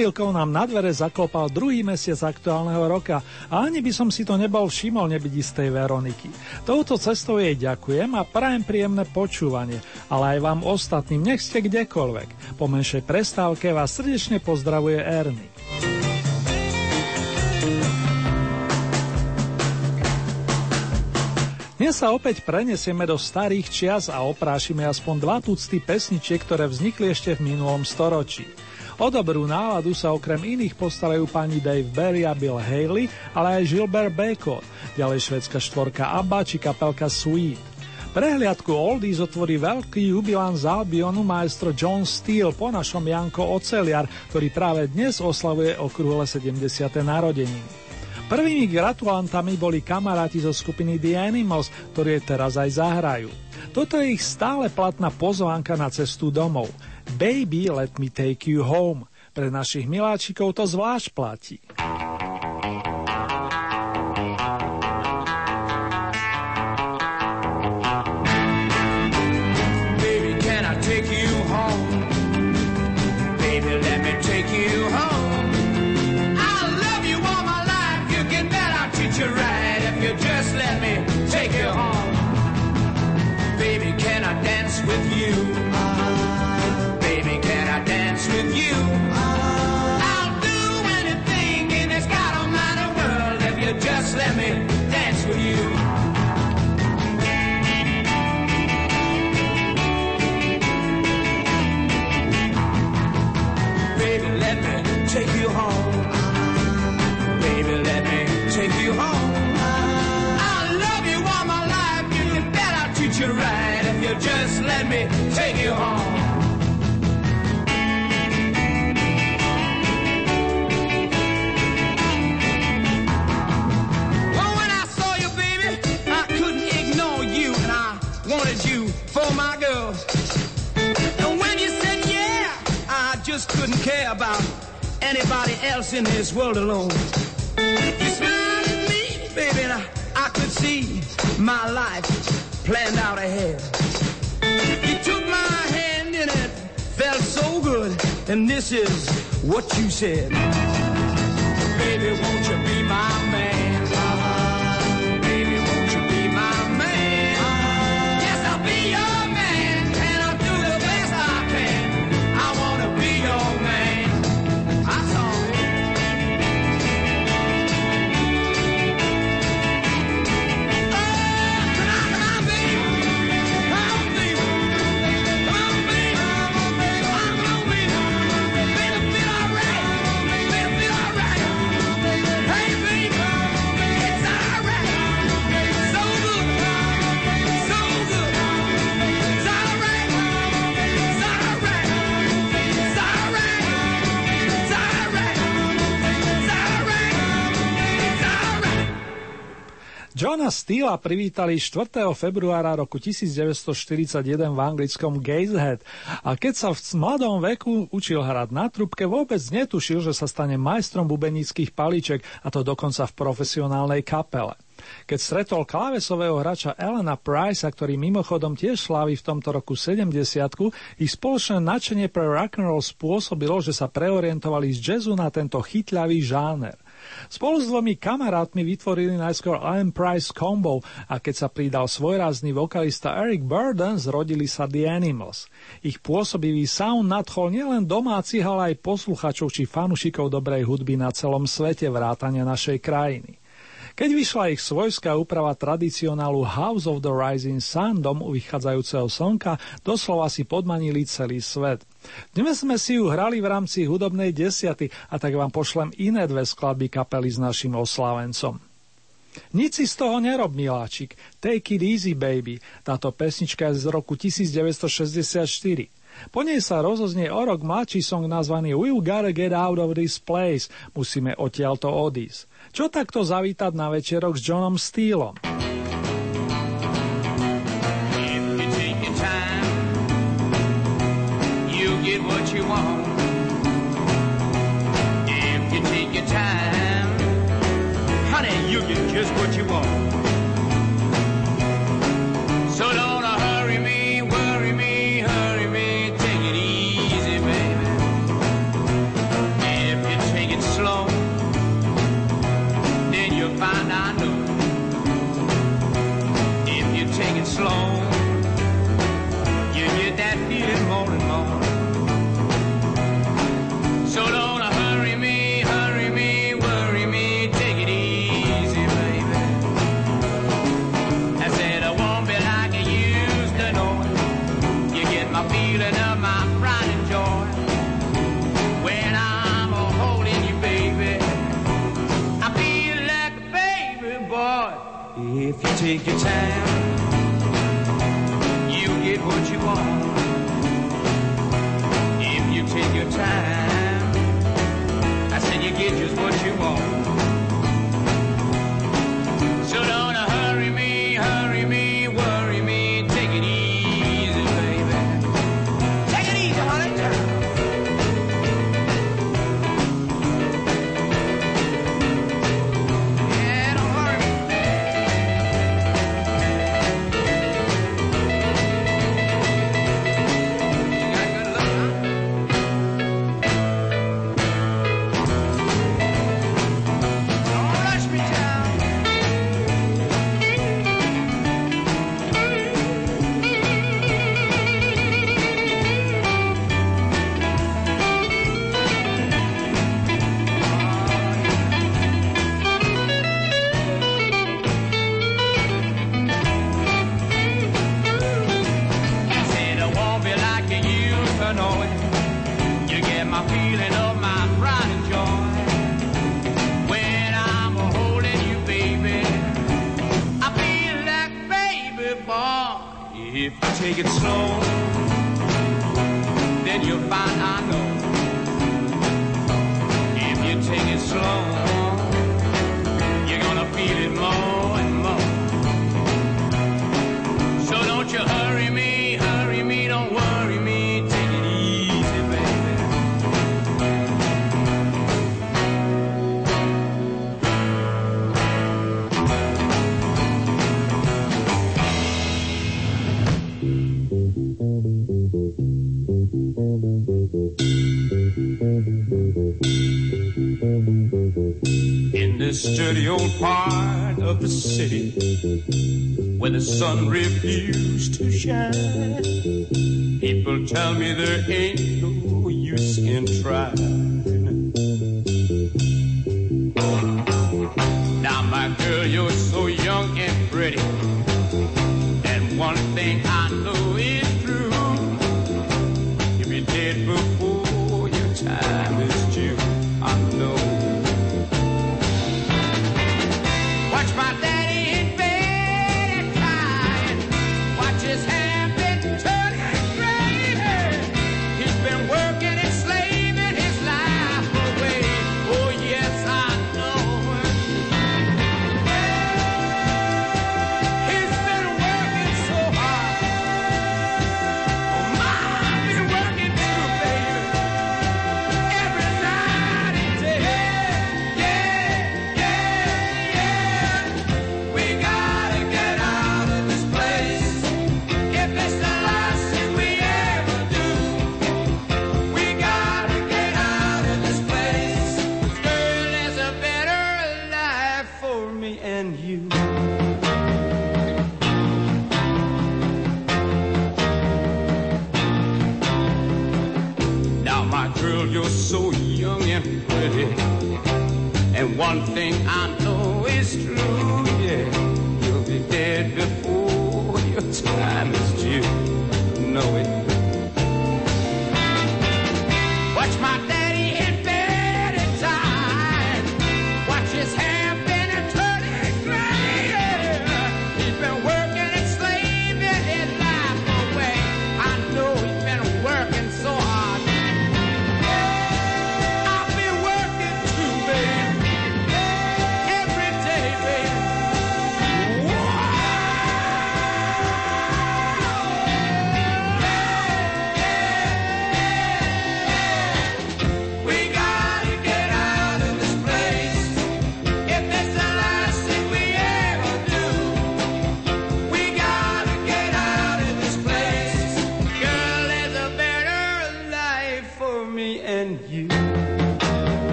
Chvíľkou nám na dvere zaklopal druhý mesiac aktuálneho roka a ani by som si to nebol všimol nebyť istej Veroniky. Touto cestou jej ďakujem a prajem príjemné počúvanie, ale aj vám ostatným, nech ste kdekoľvek. Po menšej prestávke vás srdečne pozdravuje Erny. Dnes sa opäť prenesieme do starých čias a oprášime aspoň dva tucty pesničiek, ktoré vznikli ešte v minulom storočí. O dobrú náladu sa okrem iných postarajú pani Dave Berry a Bill Haley, ale aj Gilbert Bacon, ďalej švedská štvorka ABBA či kapelka Sweet. Prehliadku Oldies otvorí veľký jubilán z Albionu maestro John Steele po našom Janko Oceliar, ktorý práve dnes oslavuje okrúhle 70. narodeniny. Prvými gratulantami boli kamaráti zo skupiny The Animals, ktorí teraz aj zahrajú. Toto je ich stále platná pozvánka na cestu domov. Baby, let me take you home. Pre našich miláčikov to zvlášť platí. Couldn't care about anybody else in this world alone. You smiled at me, baby, and I, I could see my life planned out ahead. You took my hand and it felt so good, and this is what you said. Baby, won't you be my Johna Steela privítali 4. februára roku 1941 v anglickom Gateshead a keď sa v mladom veku učil hrať na trubke, vôbec netušil, že sa stane majstrom bubenických paliček a to dokonca v profesionálnej kapele. Keď stretol klávesového hráča Elena Price, ktorý mimochodom tiež slávi v tomto roku 70 ich spoločné nadšenie pre rock'n'roll spôsobilo, že sa preorientovali z jazzu na tento chytľavý žáner. Spolu s dvomi kamarátmi vytvorili najskôr Iron Price Combo a keď sa pridal svojrázny vokalista Eric Burden, zrodili sa The Animals. Ich pôsobivý sound nadchol nielen domácich, ale aj posluchačov či fanušikov dobrej hudby na celom svete vrátane našej krajiny. Keď vyšla ich svojská úprava tradicionálu House of the Rising Sun, domu vychádzajúceho slnka, doslova si podmanili celý svet. Dnes sme si ju hrali v rámci hudobnej desiaty a tak vám pošlem iné dve skladby kapely s našim oslavencom. Nic si z toho nerob, miláčik. Take it easy, baby. Táto pesnička je z roku 1964. Po nej sa rozoznie o rok mladší song nazvaný We'll gotta get out of this place. Musíme odtiaľto odísť. Čo takto zavítať na večerok s Johnom Steelom? You get just what you want. take your time. sturdy old part of the city where the sun refused to shine. People tell me there ain't no use in trying. Now, my girl, you're so young and pretty, and one thing I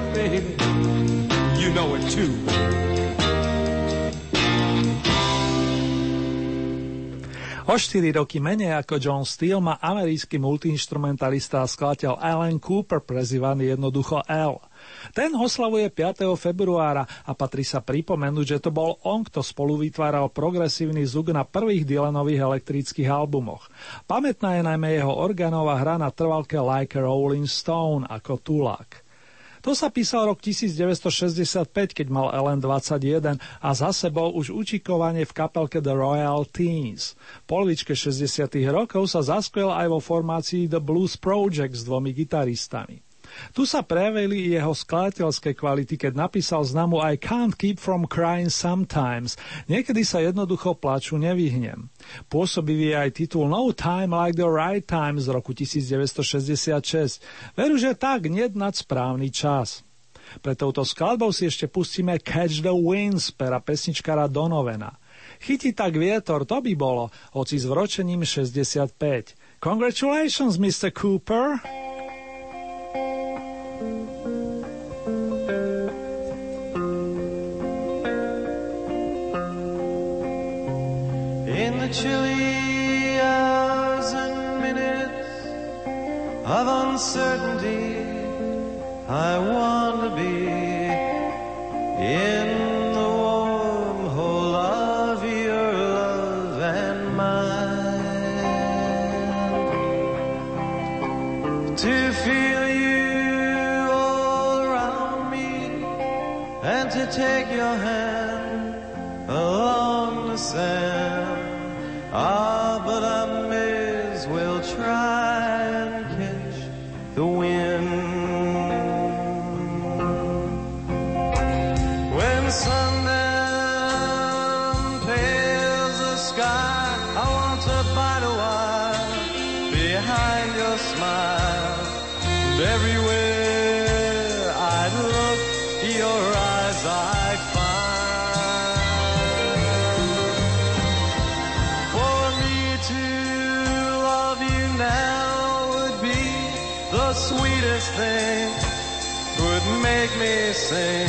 it, baby. You know it too. O 4 roky menej ako John Steele má americký multiinstrumentalista a skladateľ Alan Cooper, prezývaný jednoducho L. Ten oslavuje 5. februára a patrí sa pripomenúť, že to bol on, kto spolu vytváral progresívny zvuk na prvých Dylanových elektrických albumoch. Pamätná je najmä jeho organová hra na trvalke Like a Rolling Stone ako tulák. To sa písal rok 1965, keď mal Ellen 21 a za sebou už učikovanie v kapelke The Royal Teens. V polovičke 60 rokov sa zaskvel aj vo formácii The Blues Project s dvomi gitaristami. Tu sa prejavili jeho skladateľské kvality, keď napísal známu I can't keep from crying sometimes. Niekedy sa jednoducho plaču nevyhnem. Pôsobivý je aj titul No Time Like the Right Time z roku 1966. Veru, že tak, nednad správny čas. Pre touto skladbou si ešte pustíme Catch the Winds pera pesničkara Donovena. Chytí tak vietor, to by bolo, hoci s vročením 65. Congratulations, Mr. Cooper! In the chilly hours and minutes of uncertainty, I want to be in take your hand sing.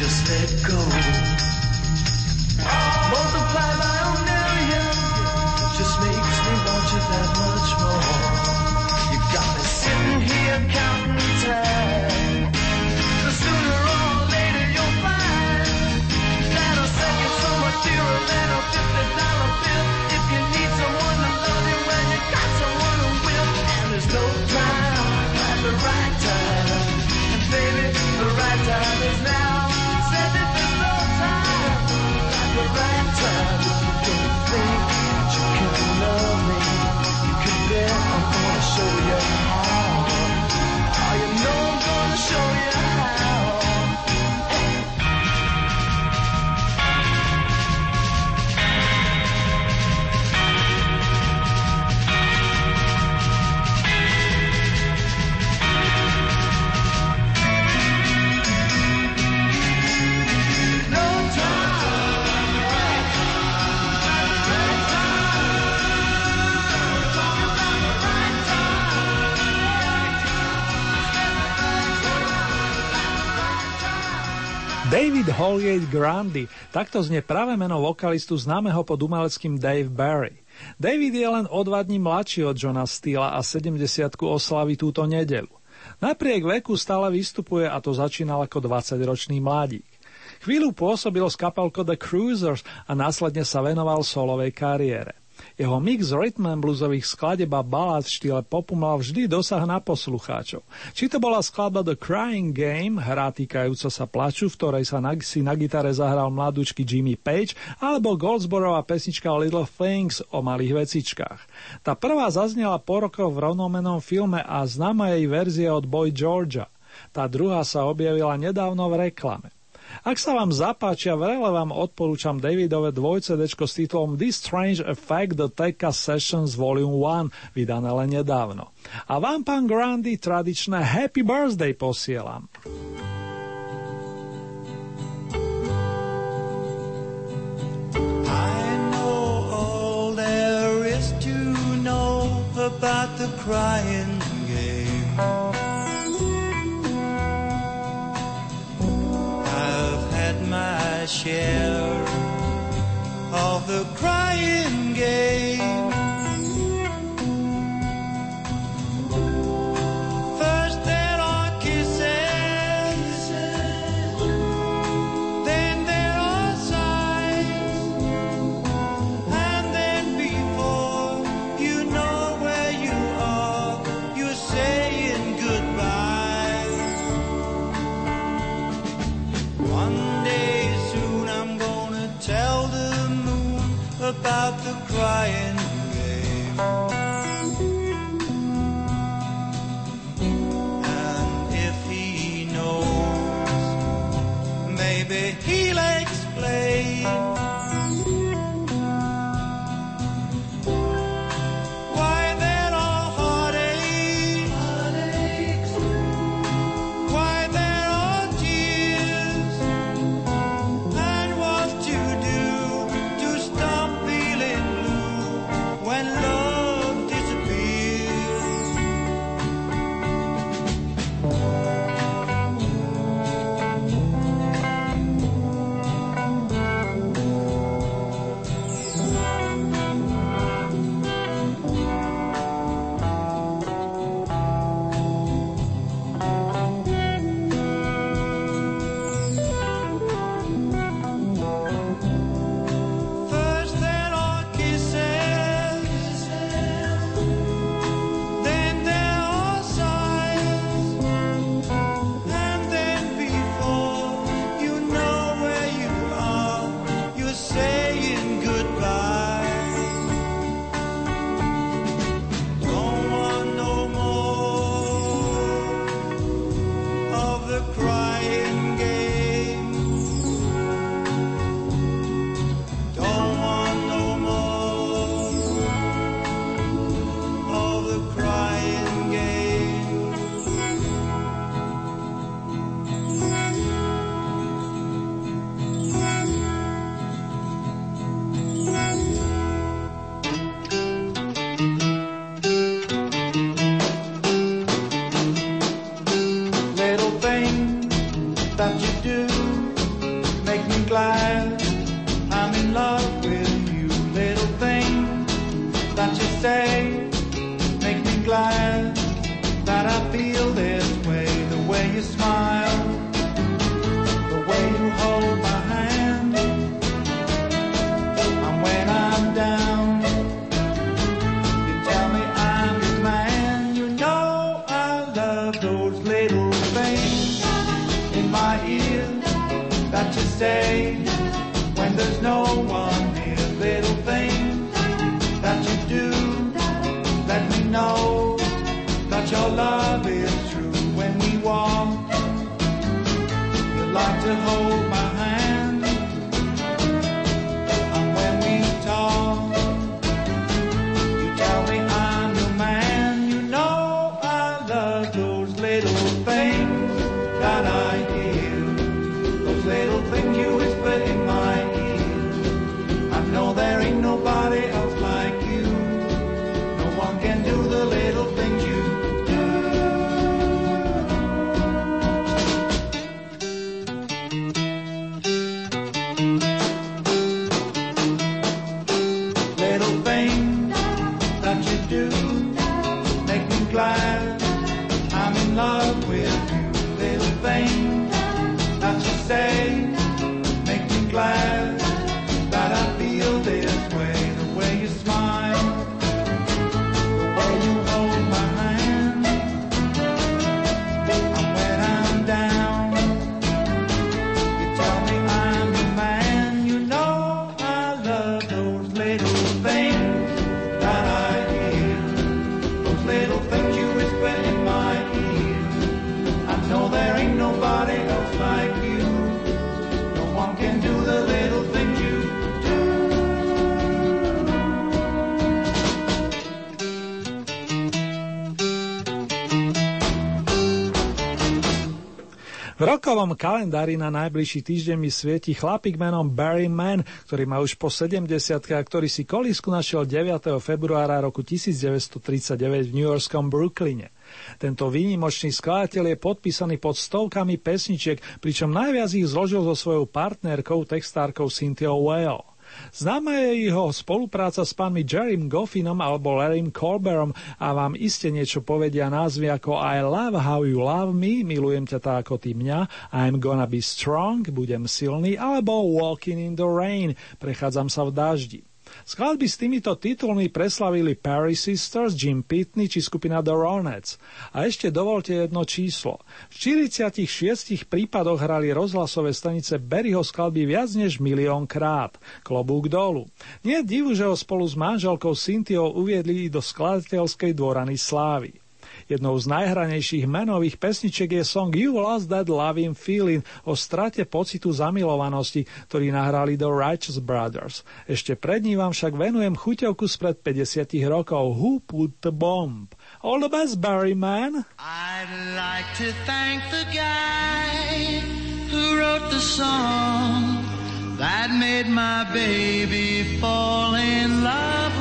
just let go. David Holgate Grandy, takto znie práve meno vokalistu známeho pod umeleckým Dave Barry. David je len o dva dní mladší od Johna Steela a 70 oslaví túto nedelu. Napriek veku stále vystupuje a to začínal ako 20-ročný mladík. Chvíľu pôsobil s kapelkou The Cruisers a následne sa venoval solovej kariére. Jeho mix rhythm bluesových skladeb a balát v štýle popu mal vždy dosah na poslucháčov. Či to bola skladba The Crying Game, hrá týkajúca sa plaču, v ktorej sa na, si na gitare zahral mladúčky Jimmy Page, alebo Goldsborová pesnička Little Things o malých vecičkách. Tá prvá zaznela po rokoch v rovnomenom filme a známa jej verzia od Boy Georgia. Tá druhá sa objavila nedávno v reklame. Ak sa vám zapáčia, vrele vám odporúčam Davidové dvojcedečko s titulom This Strange Effect The Teka Sessions Volume 1, vydané len nedávno. A vám, pán Grandy, tradičné Happy Birthday posielam. about the crying game. Share of the crying game. rabbit hole. Kalendári na najbližší týždeň mi svieti chlapík menom Barry Mann, ktorý má už po 70 a ktorý si kolísku našiel 9. februára roku 1939 v New Yorkskom Brooklyne. Tento výnimočný skladateľ je podpísaný pod stovkami pesničiek, pričom najviac ich zložil so svojou partnerkou, textárkou Cynthia Whale. Známa je jeho spolupráca s pánmi Jerrym Goffinom alebo Larrym Colberom a vám iste niečo povedia názvy ako I love how you love me, milujem ťa tak ako ty mňa, I'm gonna be strong, budem silný, alebo Walking in the rain, prechádzam sa v daždi. Skladby s týmito titulmi preslavili Paris Sisters, Jim Pitney či skupina The Ronettes. A ešte dovolte jedno číslo. V 46 prípadoch hrali rozhlasové stanice Berryho skladby viac než milión krát. Klobúk dolu. Nie divu, že ho spolu s manželkou Cynthiou uviedli do skladateľskej dvorany slávy. Jednou z najhranejších menových pesničiek je song You Lost That Loving Feeling o strate pocitu zamilovanosti, ktorý nahrali The Righteous Brothers. Ešte pred ním vám však venujem chuťovku spred 50 rokov Who Put the Bomb. All the best, Barry Man. I'd like to thank the guy who wrote the song that made my baby fall in love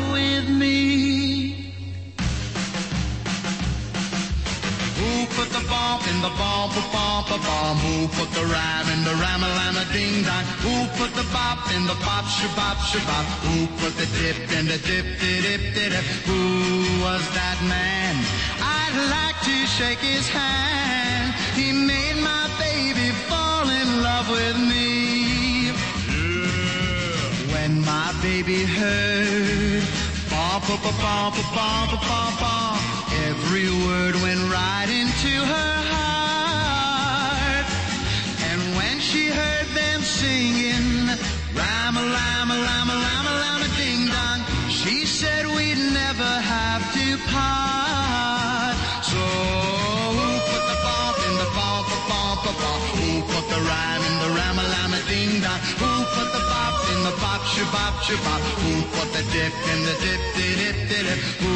put the bomb in the bomb, ba bomb, ba bomb? Who put the ram in the ram a lam a ding dong? Who put the bop in the bop shabop shabop? Who put the dip in the dip dip dip dip? Who was that man? I'd like to shake his hand. He made my baby fall in love with me. Yeah. When my baby heard ba bom ba bom ba bom bom, every word went right into her heart. And when she heard them singing, ram a lam a lam a lam a lam a ding dong, she said we'd never have to part. So who put the bump in the bump a bump a bump? Who put the rhyme in the ram a lam a ding dong? Who the bop bop shabop shabop? Who put the dip in the dip dip dip dip? Who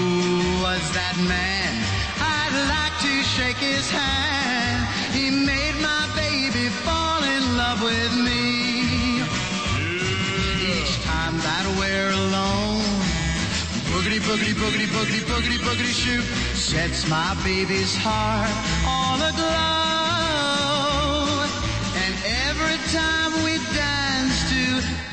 was that man? I'd like to shake his hand. He made my baby fall in love with me. Each time that we're alone, boogity boogity boogity boogity boogity boogity shoot sets my baby's heart all aglow. And every time we dance to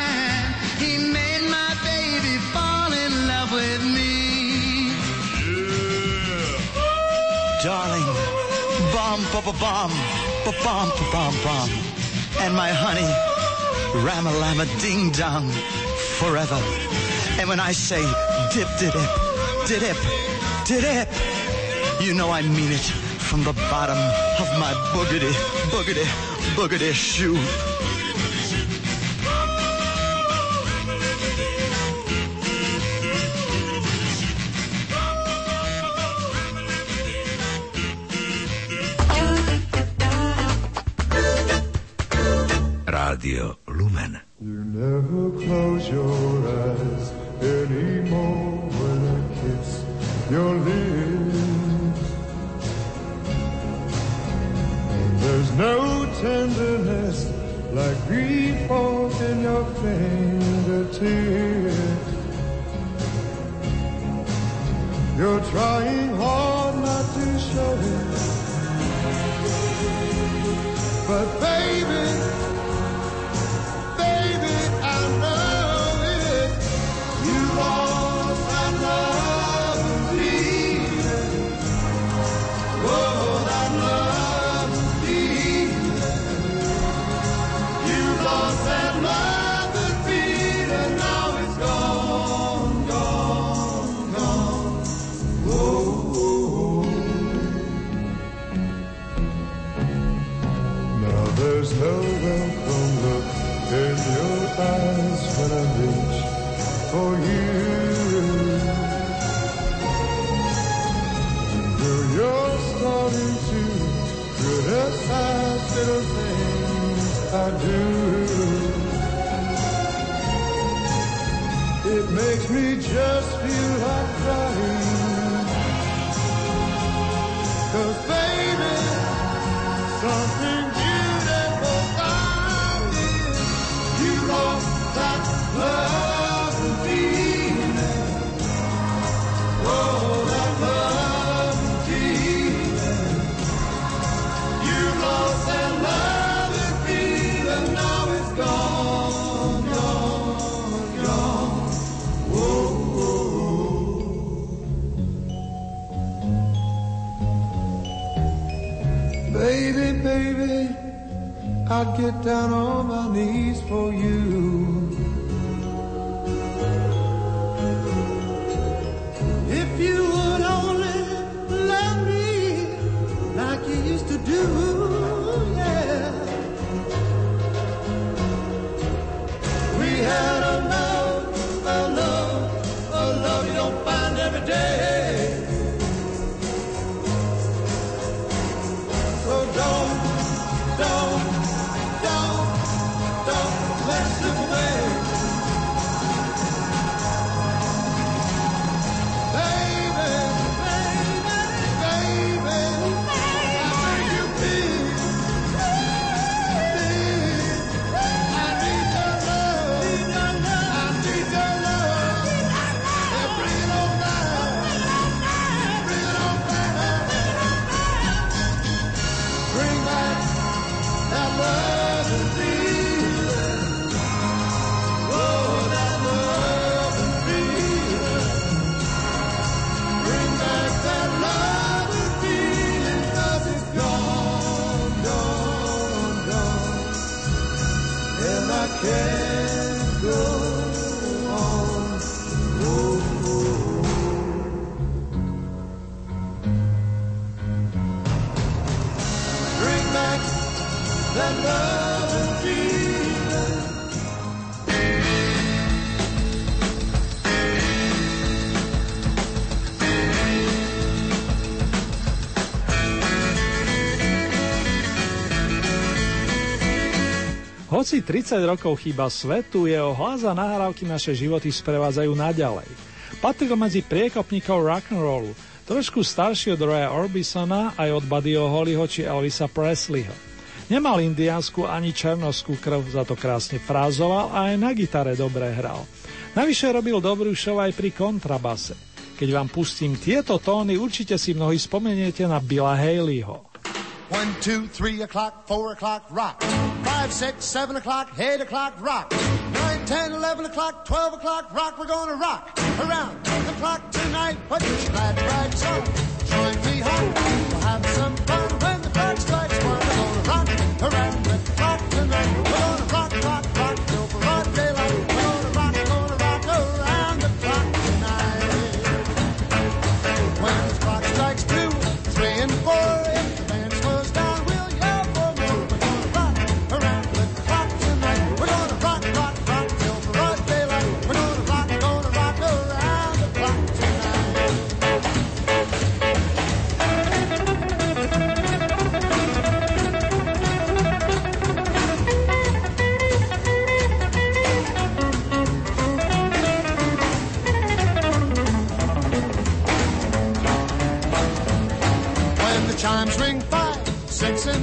bomb, ba ba bomb, ba bomb, ba bomb, bomb. And my honey, rama lama ding dong, forever. And when I say dip, dip, dip, dip, dip, you know I mean it from the bottom of my boogity, boogity, boogity shoe. Rádio Lumen. You never close your eyes anymore when I kiss your lips. And there's no tenderness like grief in your fingertips. You're trying get down on my knees for you. Hoci 30 rokov chýba svetu, jeho hlas a nahrávky naše životy sprevádzajú naďalej. Patril medzi priekopníkov rock'n'rollu, trošku starší od Roya Orbisona aj od Buddyho Hollyho či Elvisa Presleyho. Nemal indiánsku ani černovskú krv, za to krásne frázoval a aj na gitare dobre hral. Navyše robil dobrú show aj pri kontrabase. Keď vám pustím tieto tóny, určite si mnohí spomeniete na Billa Haleyho. 1, 2, 3 o'clock, 4 o'clock, rock. 5, 6, 7 o'clock, 8 o'clock, rock. 9, 10, 11 o'clock, 12 o'clock, rock. We're gonna rock around the clock tonight. Put your glad rags on. Join me home. We'll have some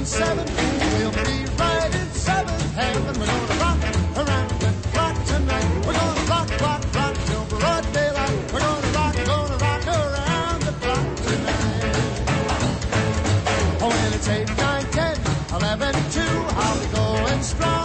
seven, we'll be right seventh heaven. We're gonna rock around the clock tonight. We're gonna rock, rock, rock till broad daylight. We're gonna rock, gonna rock around the clock tonight. Oh, it's eight, nine, ten, eleven, two, I'll be going strong,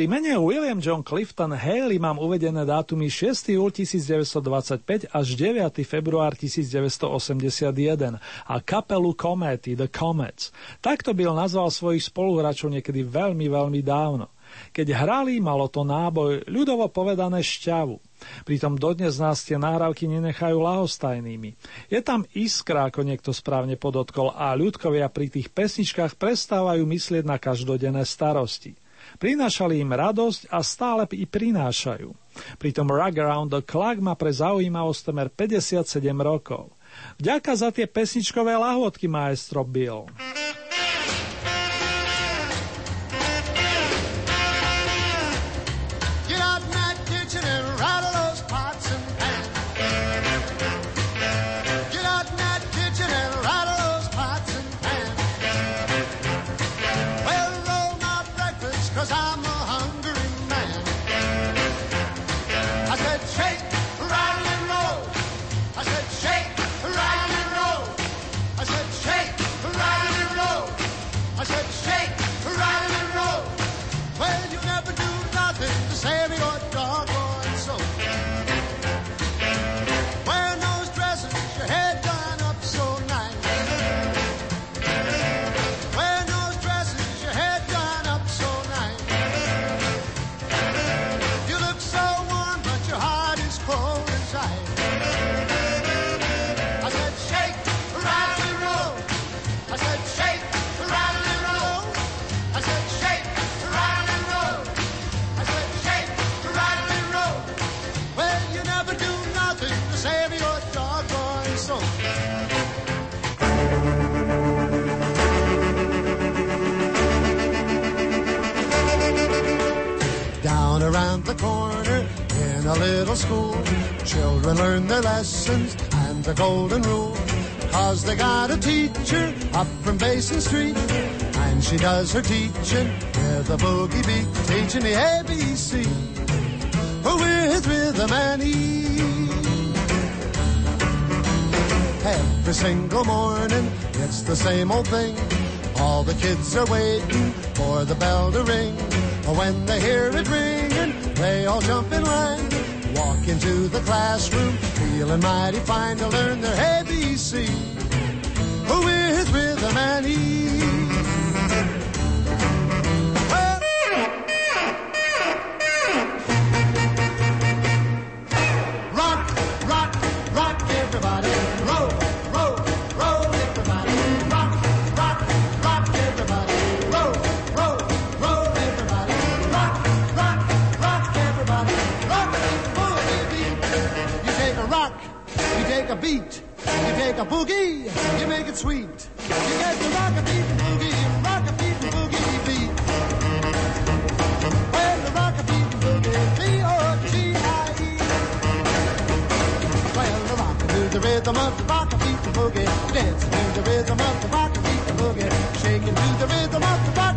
pri mene William John Clifton Haley mám uvedené dátumy 6. júl 1925 až 9. február 1981 a kapelu Comety, The Comets. Takto Bill nazval svojich spoluhráčov niekedy veľmi, veľmi dávno. Keď hrali, malo to náboj, ľudovo povedané šťavu. Pritom dodnes nás tie nahrávky nenechajú lahostajnými. Je tam iskra, ako niekto správne podotkol, a ľudkovia pri tých pesničkách prestávajú myslieť na každodenné starosti. Prinášali im radosť a stále i prinášajú. Pritom Rug Around the Clock má pre zaujímavosť temer 57 rokov. Vďaka za tie pesničkové lahôdky, maestro Bill. Around the corner in a little school, children learn their lessons and the golden rule. Cause they got a teacher up from Basin Street, and she does her teaching with a boogie beat, teaching the ABC with rhythm and ease. Every single morning, it's the same old thing. All the kids are waiting for the bell to ring. When they hear it ringing, they all jump in line. Walk into the classroom, feeling mighty fine to learn their ABC. With rhythm and ease. A boogie, you make it sweet. You get the rock a beat and boogie, rock a beat and boogie beat. Well, the rock a beat and boogie, B-O-G-I-E. Well, the rock to the rhythm of the rock beat the boogie, dancing to the rhythm of the rock beat the boogie, shaking to the rhythm of the rock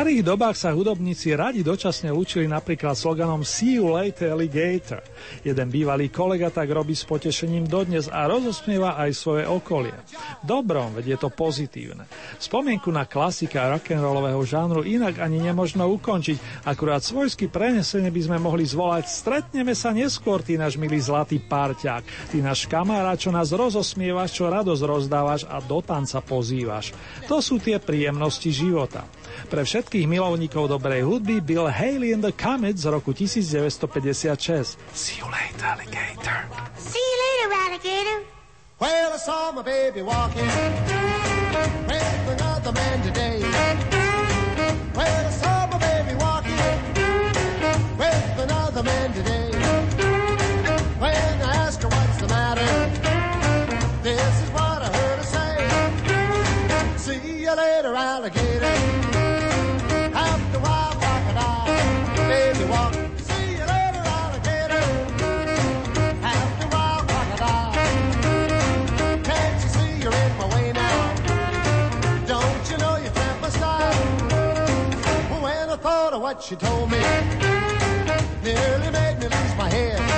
starých dobách sa hudobníci radi dočasne učili napríklad sloganom See you later alligator. Jeden bývalý kolega tak robí s potešením dodnes a rozosmieva aj svoje okolie. Dobrom, veď je to pozitívne. Spomienku na klasika rock'n'rollového žánru inak ani nemožno ukončiť, akurát svojsky prenesenie by sme mohli zvolať Stretneme sa neskôr, ty náš milý zlatý parťák, ty náš kamarát, čo nás rozosmievaš, čo radosť rozdávaš a do tanca pozývaš. To sú tie príjemnosti života. Pre všetkých milovníkov dobrej hudby Bill Haley and the Comets z roku 1956. See you later, alligator. See you later, alligator. Well, I saw my baby walking with another man today. Well, I saw my baby walking with another man today. See you later, alligator. After a while, crocodile, baby walk. See you later, alligator. Crocodile. Can't you see you're in my way now? Don't you know you style? When I thought of what she told me, nearly made me lose my head.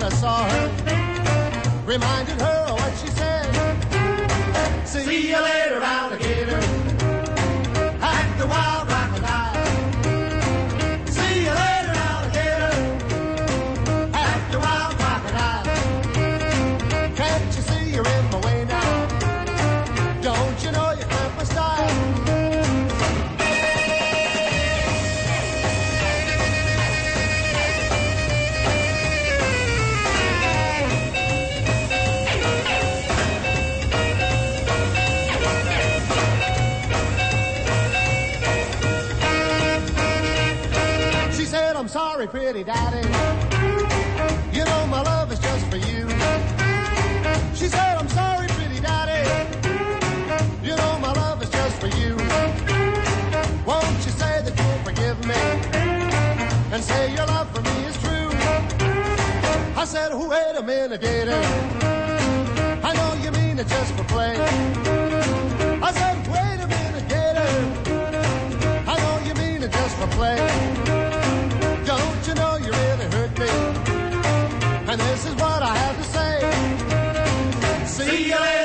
That I saw her, reminded her of what she said. See you later, alligator. And say your love for me is true. I said, wait a minute, gator. I know you mean it just for play. I said, wait a minute, gator. I know you mean it just for play. Don't you know you really hurt me? And this is what I have to say. See you later,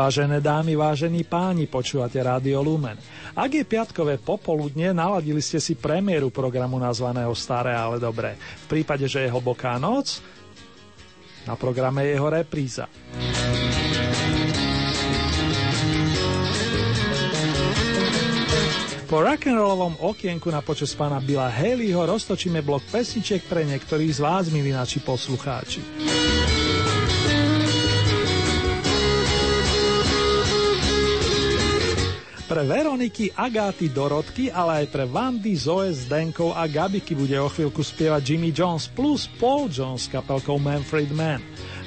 Vážené dámy, vážení páni, počúvate Rádio Lumen. Ak je piatkové popoludne, naladili ste si premiéru programu nazvaného Staré, ale dobré. V prípade, že je hlboká noc, na programe je jeho repríza. Po rock'n'rollovom okienku na počas pána Billa Haleyho roztočíme blok pesničiek pre niektorých z vás, milí naši poslucháči. Pre Veroniky, Agáty, Dorotky, ale aj pre Vandy, Zoe, Zdenkov a Gabiky bude o chvíľku spievať Jimmy Jones plus Paul Jones s kapelkou Manfred Mann.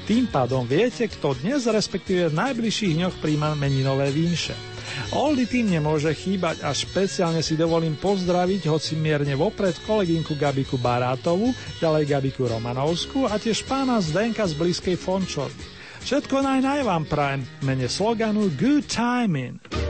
Tým pádom viete, kto dnes respektíve v najbližších dňoch príjma meninové vínše. Oldy tým nemôže chýbať a špeciálne si dovolím pozdraviť, hoci mierne vopred, kolegynku Gabiku Barátovu, ďalej Gabiku Romanovsku a tiež pána Zdenka z blízkej Fončory. Všetko naj naj vám prajem mene sloganu Good Timing.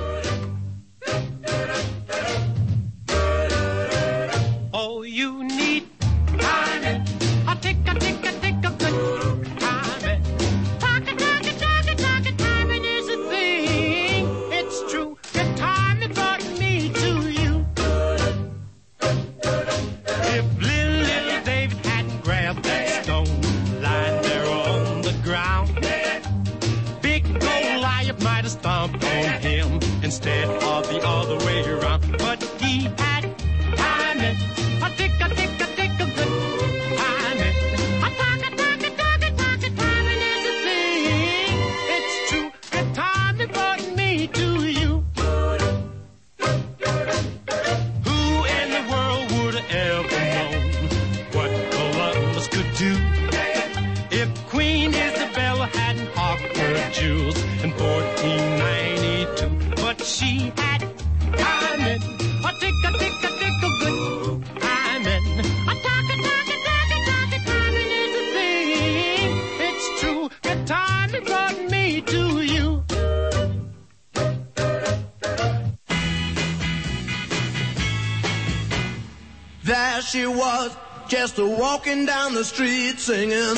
Walking down the street singing.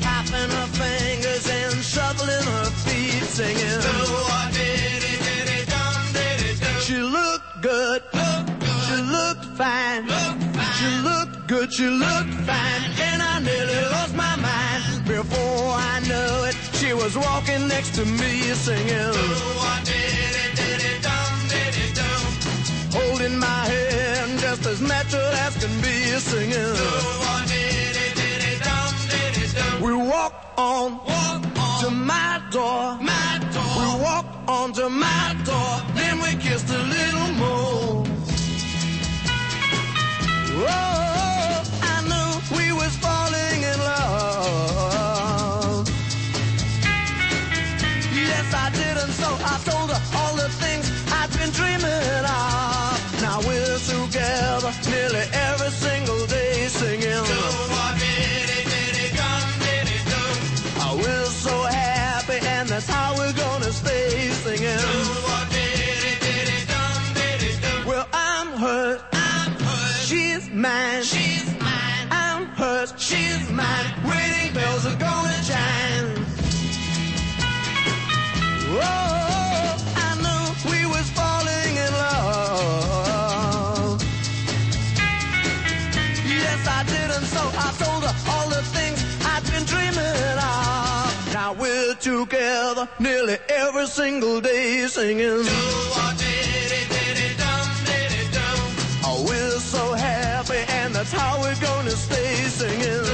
Tapping her fingers and shuffling her feet singing. She looked good. She looked fine. She looked good. She looked fine. And I nearly lost my mind. Before I knew it, she was walking next to me singing. Holding my hand just as natural as can be singing. We walk on, walk on to my door. my door. We walk on to my door. Then we kissed a little more. Oh, lost nearly everything. Together nearly every single day singing. Oh, we're so happy, and that's how we're gonna stay singing.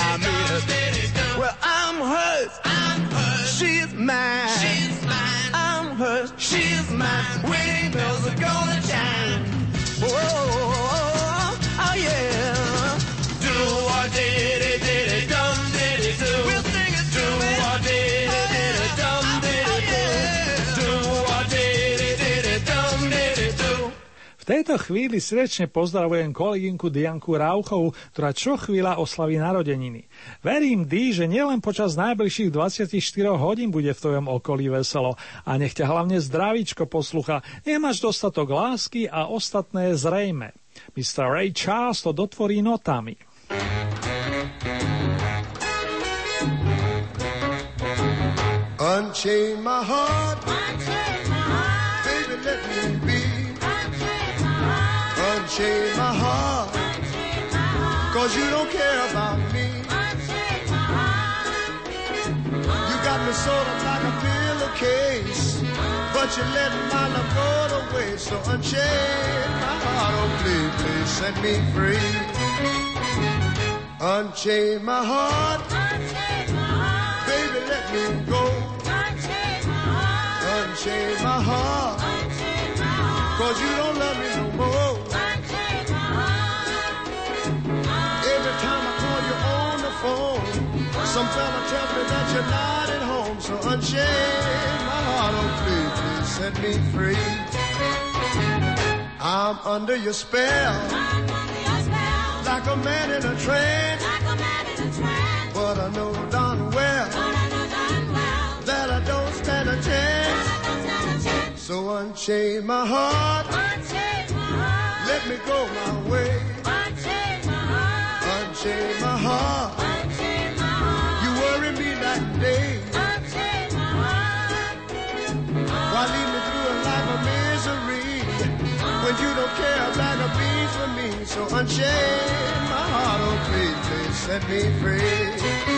I mean it. Well, I'm hers. I'm hers. She's mine. She's mine. I'm hers. She's mine. Wedding bells are gonna tejto chvíli srdečne pozdravujem kolegynku Dianku Rauchovú, ktorá čo chvíľa oslaví narodeniny. Verím, Dí, že nielen počas najbližších 24 hodín bude v tvojom okolí veselo a nech ťa hlavne zdravíčko poslucha, nemáš dostatok lásky a ostatné zrejme. Mr. Ray Charles to dotvorí notami. Unchain my heart. Unchain Unchain my heart. Cause you don't care about me. You got me sort of like a pillowcase. But you let my love go to waste. So unchain my heart. Oh, please, please set me free. Unchain my heart. Baby, let me go. Unchain my heart. Cause you don't love me some fella tells me that you're not at home. So unchain my heart, oh please, please set me free. I'm under your spell, I'm under your spell. like a man in a trance. Like a man in a trance. But I know darn well But I know darn well. that I don't stand a chance. I don't stand a chance. So unchain my heart, Unchain my heart. let me go my way. Unchain my heart. Unchain my heart, me? So unchain my heart, oh please, please set me free.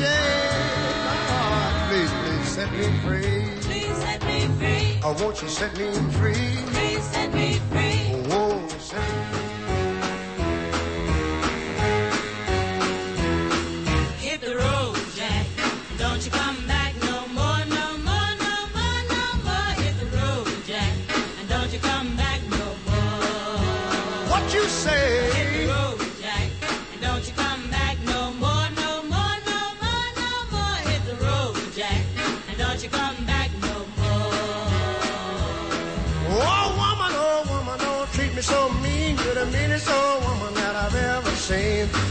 My heart, please, please set me free. Please set me free. Oh, won't you set me free? Please set me free. Oh, whoa, set me Hit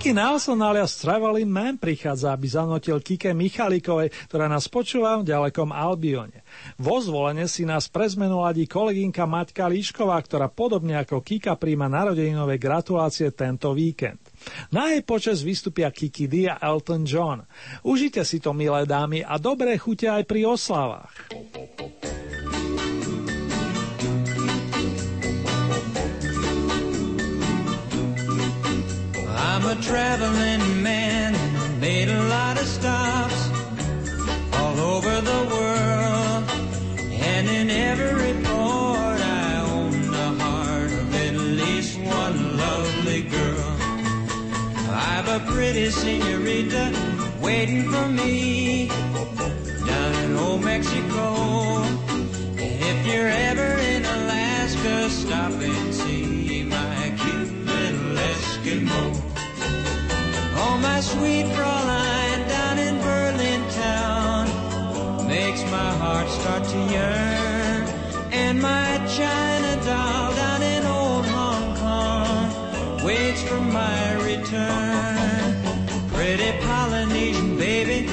Ricky Nelson alias Traveling Man prichádza, aby zanotil Kike Michalikovej, ktorá nás počúva v ďalekom Albione. Vo zvolenie si nás pre zmenu ladí kolegynka Maťka Líšková, ktorá podobne ako Kika príjma narodeninové gratulácie tento víkend. Na jej počas vystupia Kiki D a Elton John. Užite si to, milé dámy, a dobré chute aj pri oslavách. I'm a traveling man, made a lot of stops all over the world. And in every port, I own the heart of at least one lovely girl. I've a pretty senorita waiting for me down in old Mexico. And if you're ever in Alaska, stop and see my cute little Eskimo. Oh, my sweet Fraulein down in Berlin town makes my heart start to yearn. And my China doll down in old Hong Kong waits for my return. Pretty Polynesian baby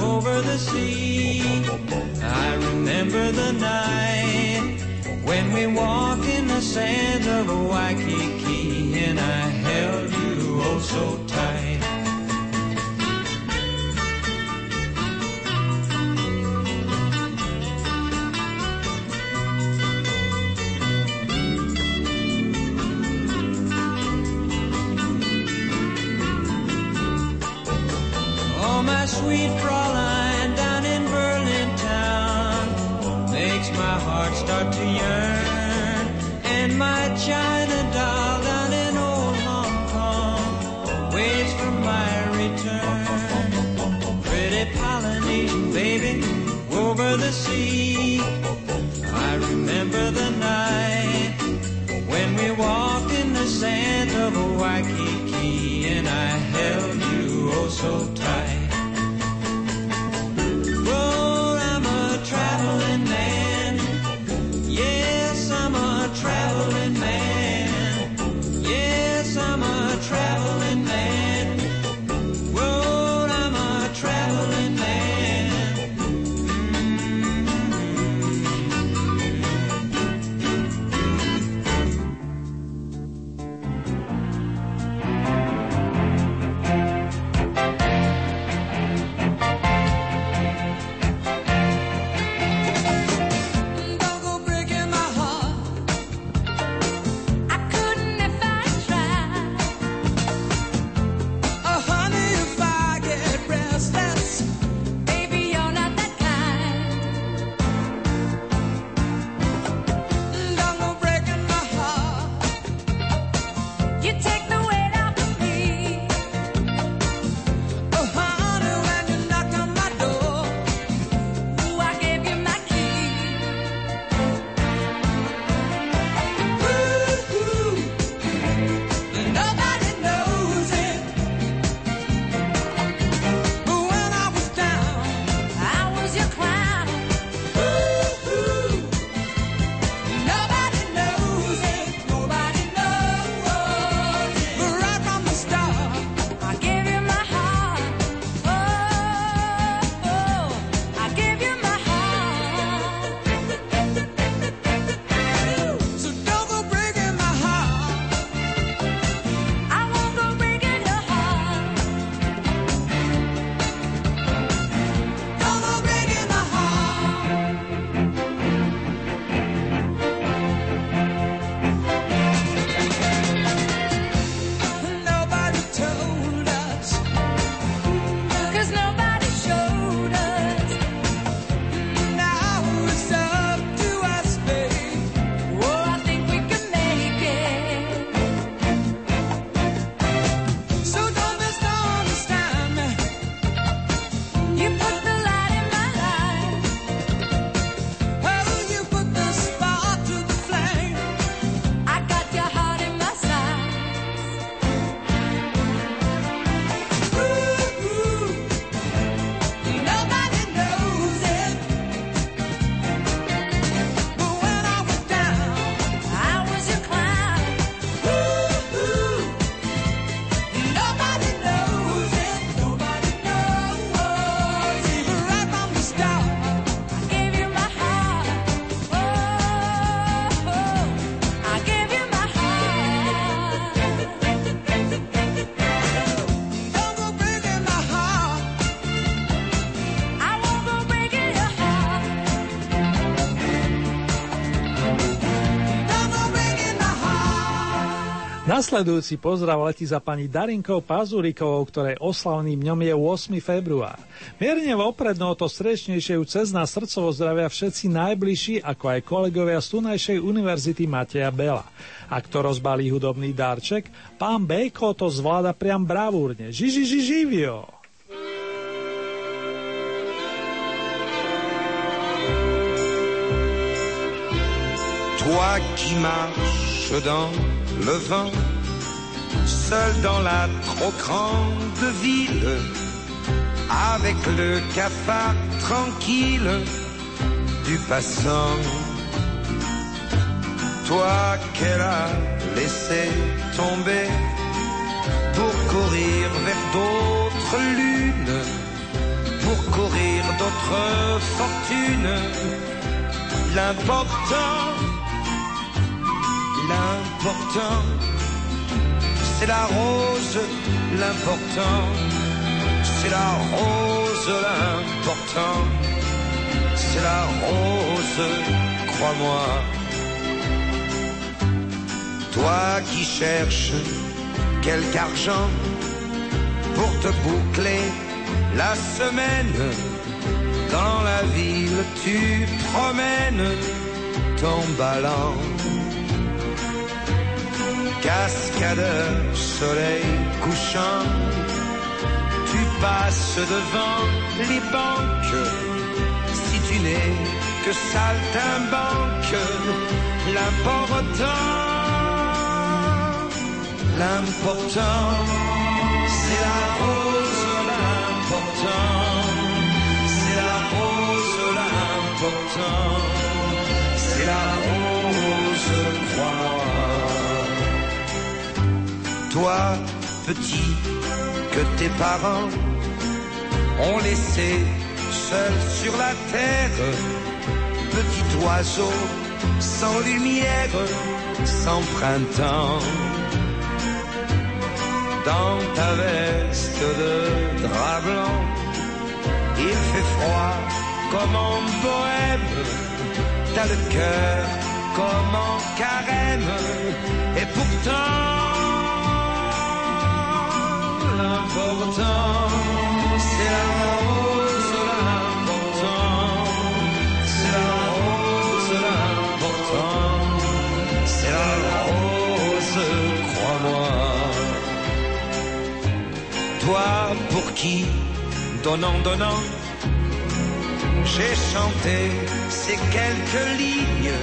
over the sea. I remember the night when we walked in the sands of Waikiki and I held you oh so tight. Sweet Fraulein down in Berlin town makes my heart start to yearn. And my China doll down in old Hong Kong waits for my return. Pretty Polynesian baby over the sea. Nasledujúci pozdrav letí za pani Darinkou Pazurikovou, ktorej oslavným dňom je 8. február. Mierne vopred, no to srdečnejšie ju cez nás srdcovo zdravia všetci najbližší, ako aj kolegovia z tunajšej univerzity Mateja Bela. Ak to rozbalí hudobný darček, pán Bejko to zvláda priam bravúrne. Žiži, ži, živio! Toi qui marches dans le vent, seul dans la trop grande ville, avec le cafard tranquille du passant. Toi qu'elle a laissé tomber pour courir vers d'autres lunes, pour courir d'autres fortunes. L'important, l'important, c'est la rose, l'important, c'est la rose, l'important, c'est la rose, crois-moi. Toi qui cherches quelque argent pour te boucler la semaine, dans la ville tu promènes ton ballon. Cascadeur, soleil couchant, tu passes devant les banques. Si tu n'es que saltimbanque, l'important, l'important, c'est la rose, l'important, c'est la rose, l'important, c'est la rose, crois-moi. Toi, petit, que tes parents ont laissé seul sur la terre, petit oiseau sans lumière, sans printemps. Dans ta veste de drap blanc, il fait froid comme en bohème, t'as le cœur comme en carême, et pourtant, pour qui, donnant, donnant, j'ai chanté ces quelques lignes,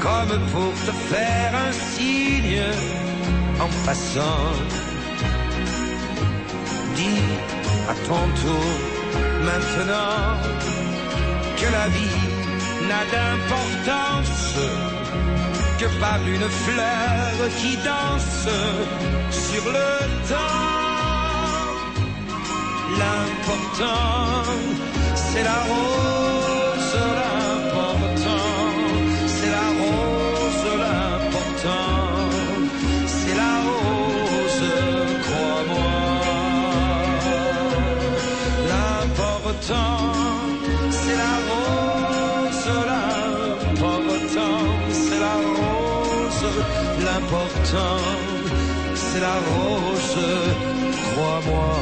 comme pour te faire un signe en passant. À ton tour maintenant que la vie n'a d'importance que par une fleur qui danse sur le temps. L'important, c'est la rose, L'important, c'est la rose, crois-moi.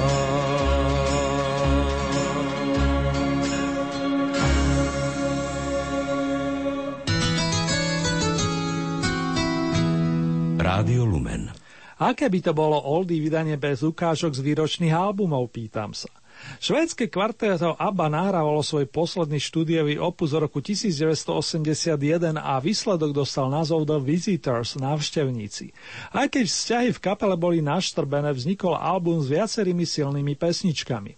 Rádio Lumen. Aké by to bolo oldie vydanie bez ukážok z výročných albumov, pýtam sa. Švédske kvartéto ABBA nahrávalo svoj posledný štúdiový opus z roku 1981 a výsledok dostal názov The Visitors, návštevníci. Aj keď vzťahy v kapele boli naštrbené, vznikol album s viacerými silnými pesničkami.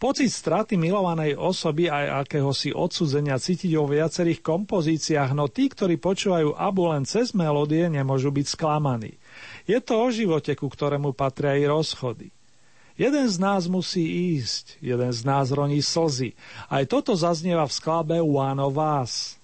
Pocit straty milovanej osoby aj akéhosi odsudzenia cítiť vo viacerých kompozíciách, no tí, ktorí počúvajú Abu len cez melódie, nemôžu byť sklamaní. Je to o živote, ku ktorému patria aj rozchody. Jeden z nás musí ísť, jeden z nás roní slzy. Aj toto zaznieva v skladbe One of Us.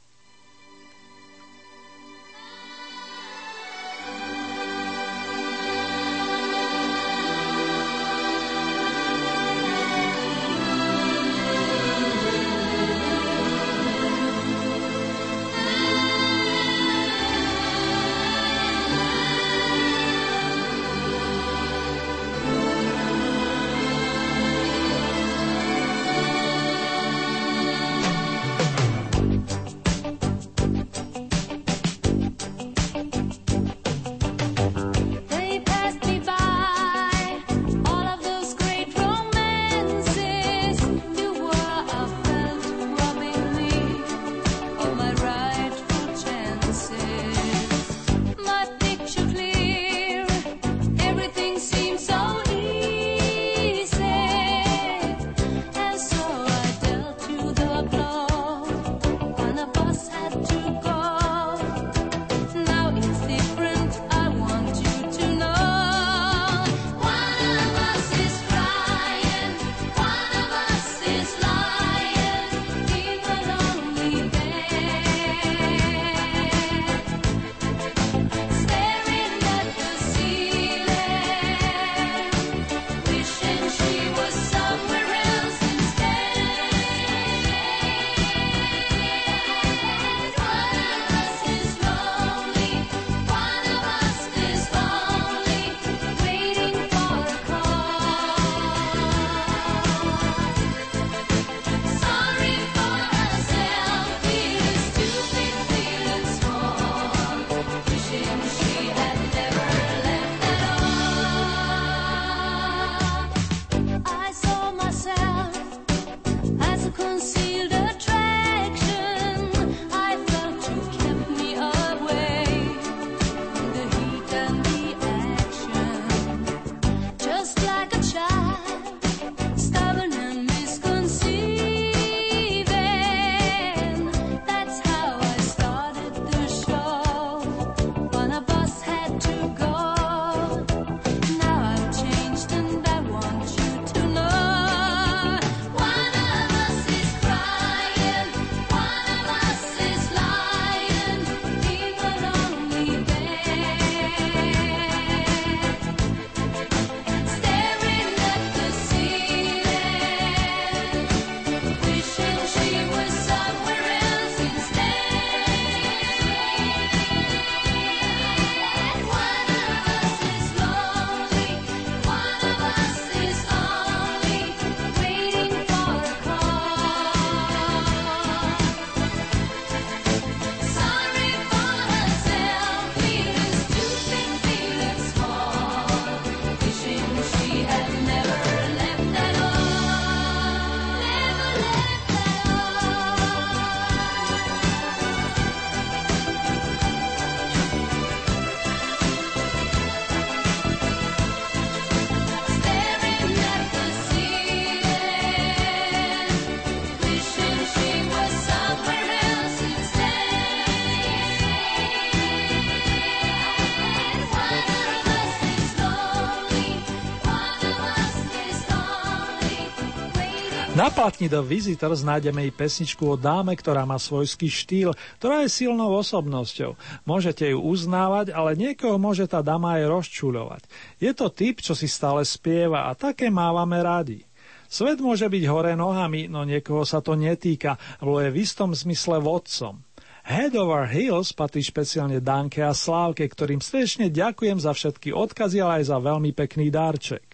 Platni The Visitors nájdeme i pesničku o dáme, ktorá má svojský štýl, ktorá je silnou osobnosťou. Môžete ju uznávať, ale niekoho môže tá dáma aj rozčuľovať. Je to typ, čo si stále spieva a také mávame radi. Svet môže byť hore nohami, no niekoho sa to netýka, lebo je v istom zmysle vodcom. Head over Heels patrí špeciálne Danke a Slávke, ktorým srdečne ďakujem za všetky odkazy, ale aj za veľmi pekný dárček.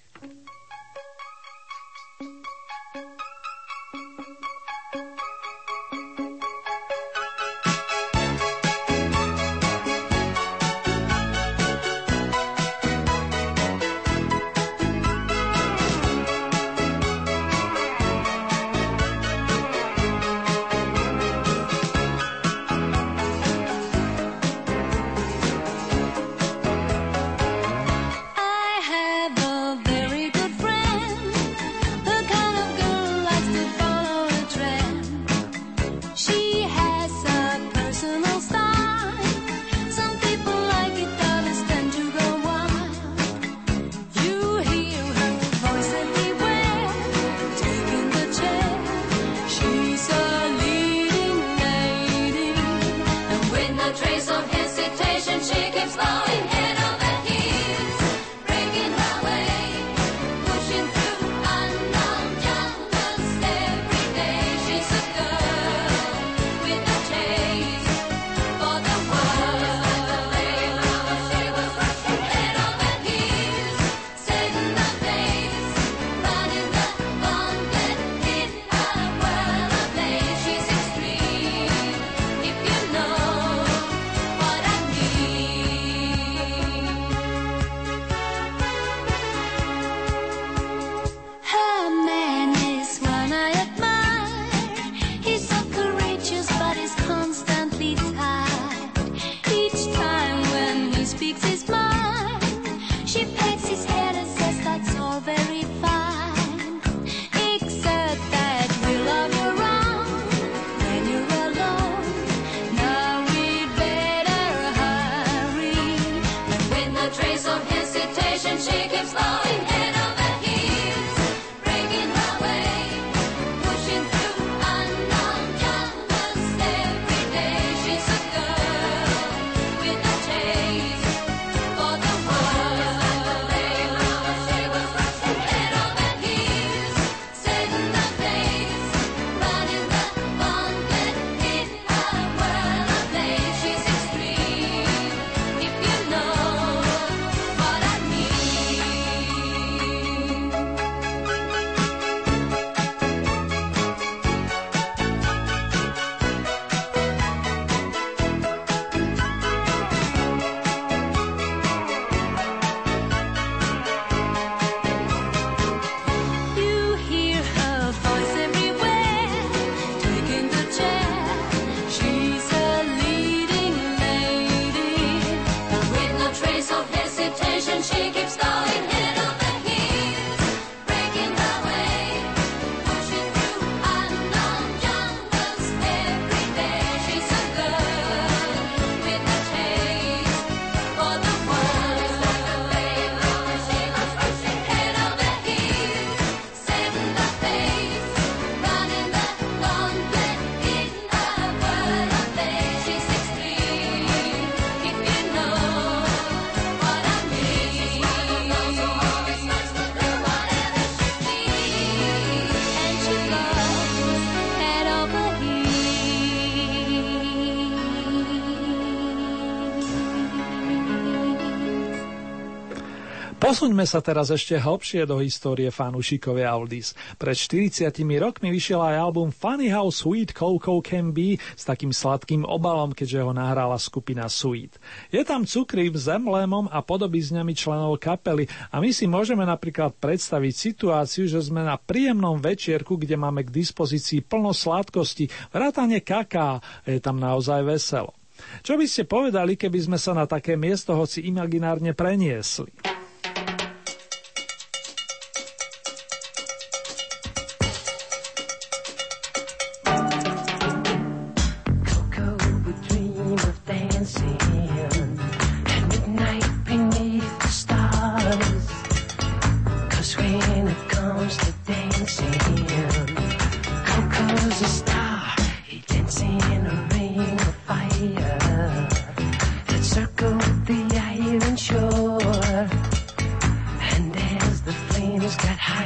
Posuňme sa teraz ešte hlbšie do histórie fanúšikovia Oldies. Pred 40 rokmi vyšiel aj album Funny How Sweet Coco Can Be s takým sladkým obalom, keďže ho nahrala skupina Sweet. Je tam cukry s emlémom a podobizňami členov kapely a my si môžeme napríklad predstaviť situáciu, že sme na príjemnom večierku, kde máme k dispozícii plno sladkosti, vrátane kaká, je tam naozaj veselo. Čo by ste povedali, keby sme sa na také miesto hoci imaginárne preniesli?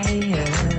higher.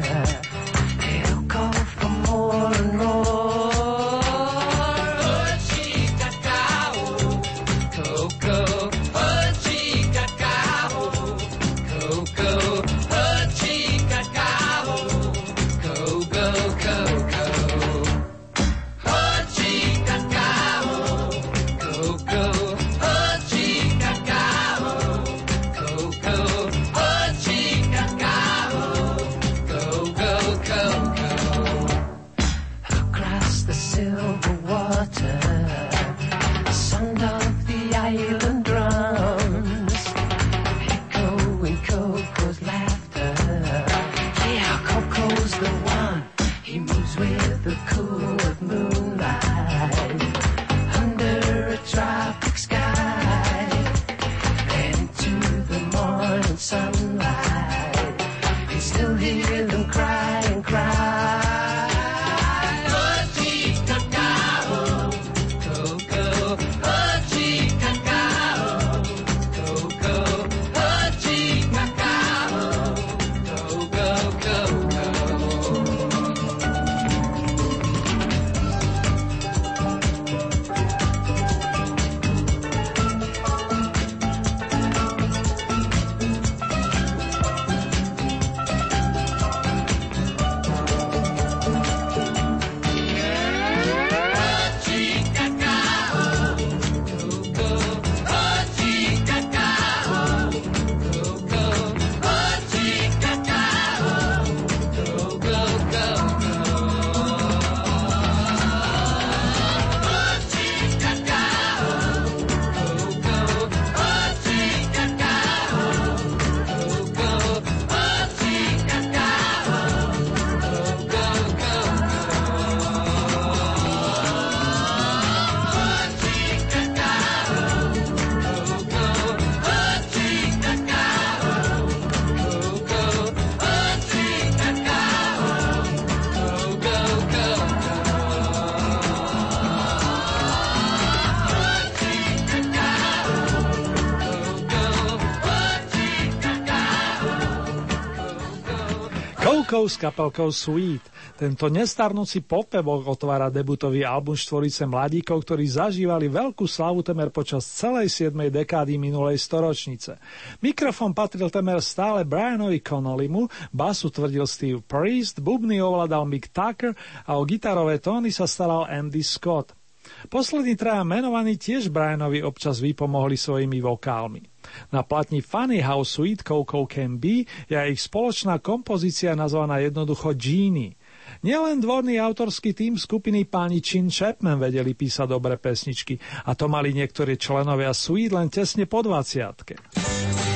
Wilco s kapelkou Sweet. Tento nestarnúci popevok otvára debutový album štvorice mladíkov, ktorí zažívali veľkú slavu temer počas celej 7. dekády minulej storočnice. Mikrofón patril temer stále Brianovi Connollymu, basu tvrdil Steve Priest, bubny ovládal Mick Tucker a o gitarové tóny sa staral Andy Scott. Poslední traja menovaní tiež Brianovi občas vypomohli svojimi vokálmi. Na platni Funny How Sweet Coco Can Be je ich spoločná kompozícia nazvaná jednoducho Genie. Nielen dvorný autorský tým skupiny páni Chin Chapman vedeli písať dobré pesničky a to mali niektorí členovia Sweet len tesne po 20.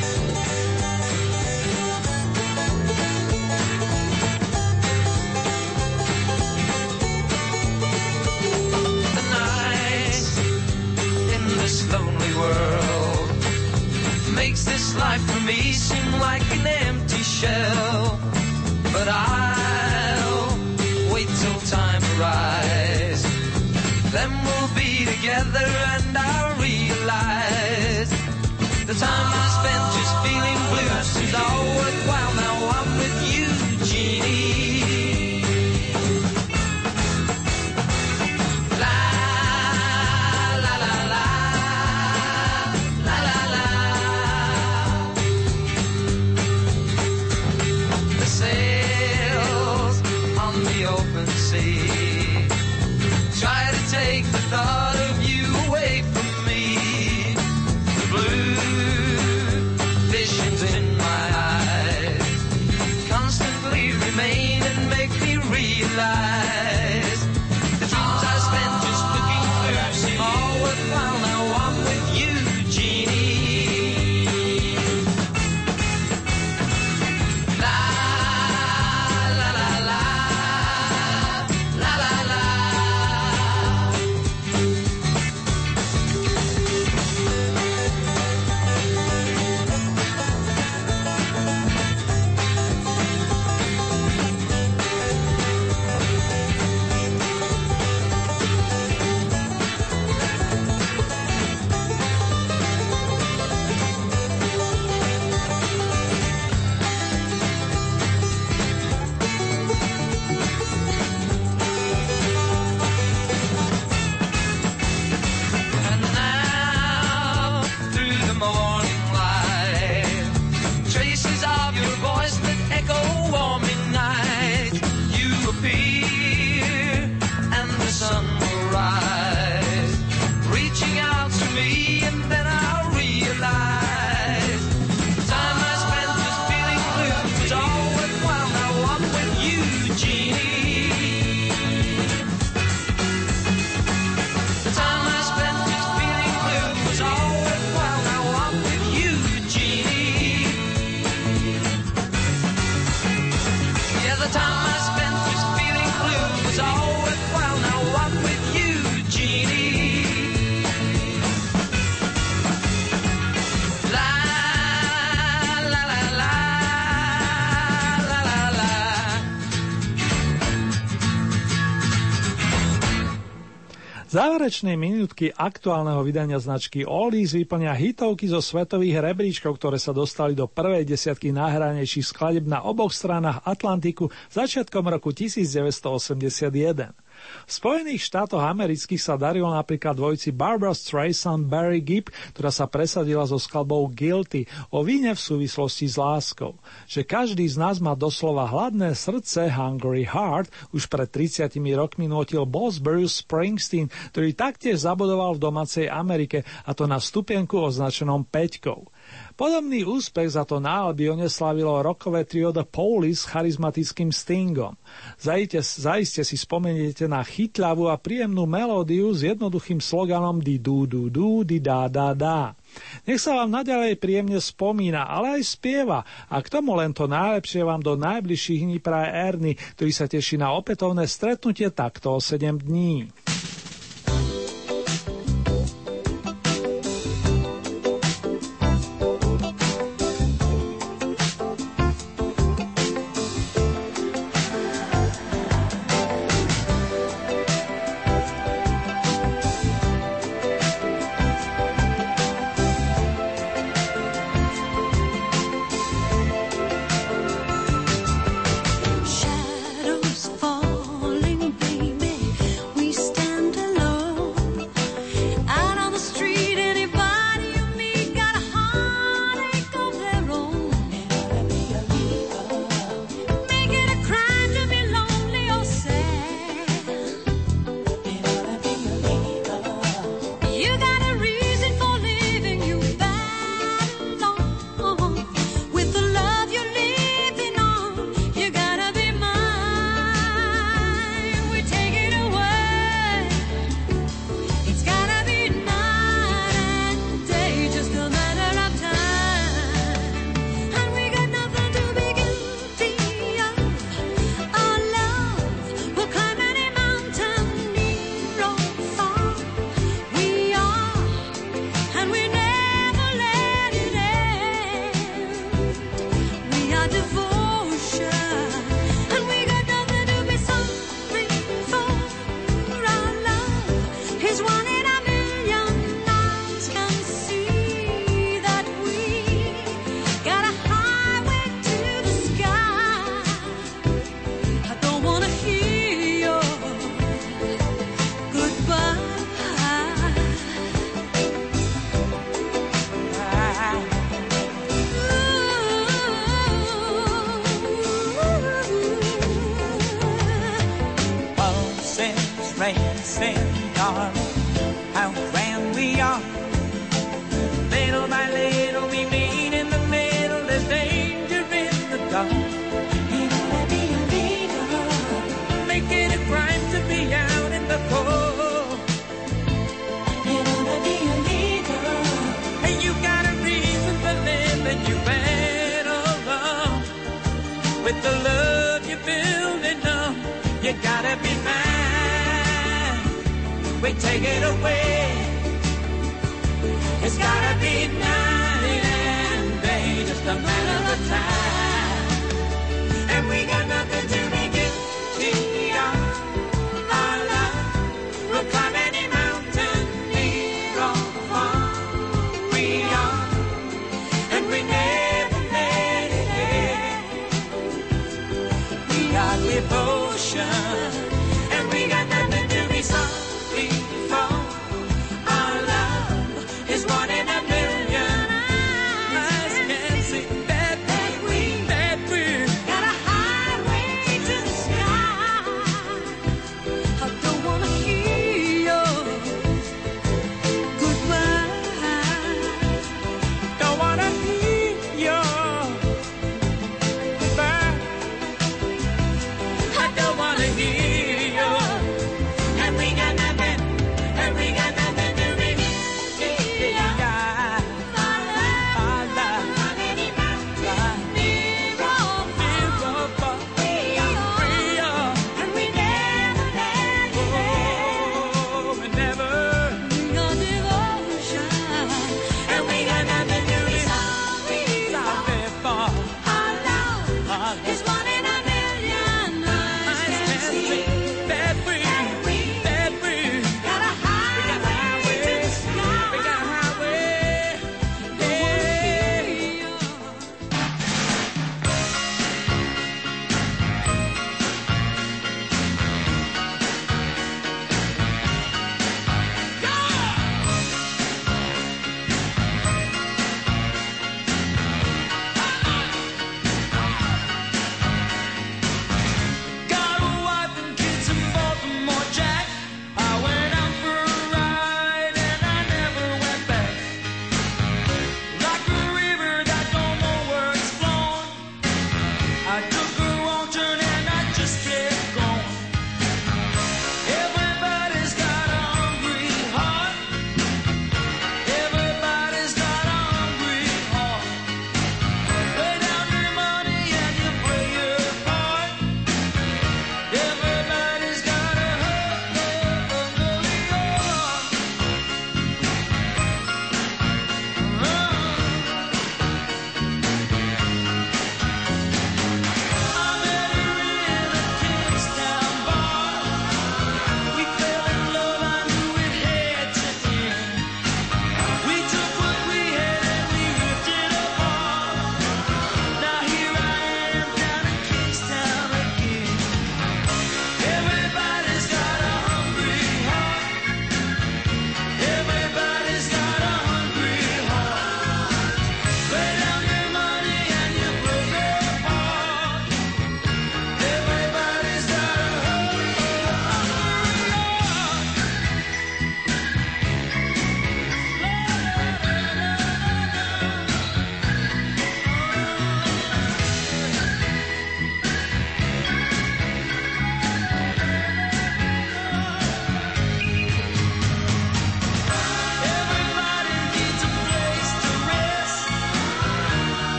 Seem like an empty shell. But I'll Záverečné minútky aktuálneho vydania značky Oldies vyplňa hitovky zo svetových rebríčkov, ktoré sa dostali do prvej desiatky najhranejších skladeb na oboch stranách Atlantiku začiatkom roku 1981. V Spojených štátoch amerických sa darilo napríklad dvojci Barbara Streisand Barry Gibb, ktorá sa presadila so skladbou Guilty o víne v súvislosti s láskou. Že každý z nás má doslova hladné srdce Hungry Heart už pred 30 rokmi nutil boss Bruce Springsteen, ktorý taktiež zabudoval v domácej Amerike a to na stupienku označenom Peťkou. Podobný úspech za to na Albione slavilo rokové trio The Police s charizmatickým Stingom. Zajte, zaiste si spomeniete na chytľavú a príjemnú melódiu s jednoduchým sloganom di du du du di da da da. Nech sa vám naďalej príjemne spomína, ale aj spieva a k tomu len to najlepšie vám do najbližších dní praje Erny, ktorý sa teší na opätovné stretnutie takto o 7 dní.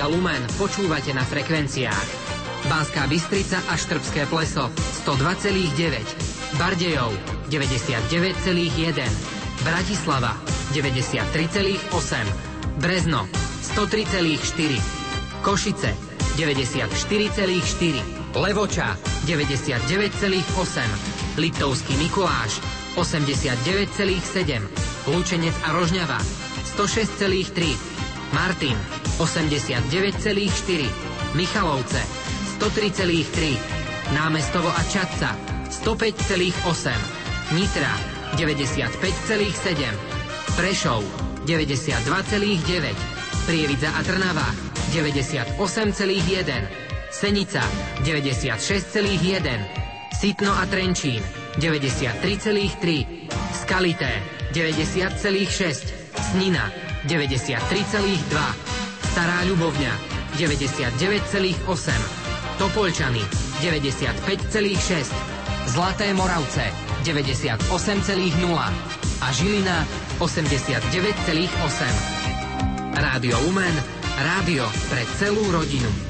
Rádia Lumen počúvate na frekvenciách. Banská Bystrica a Štrbské pleso 102,9. Bardejov 99,1. Bratislava 93,8. Brezno 103,4. Košice 94,4. Levoča 99,8. Liptovský Mikuláš 89,7. Lučenec a Rožňava 106,3. Martin 89,4. Michalovce 103,3. Námestovo a Čadca 105,8. Nitra 95,7. Prešov 92,9. Prievidza a Trnava 98,1. Senica 96,1. Sitno a Trenčín 93,3. Skalité 90,6. Snina 93,2. Stará Ľubovňa 99,8. Topolčany 95,6. Zlaté Moravce 98,0 a Žilina 89,8. Rádio Lumen, rádio pre celú rodinu.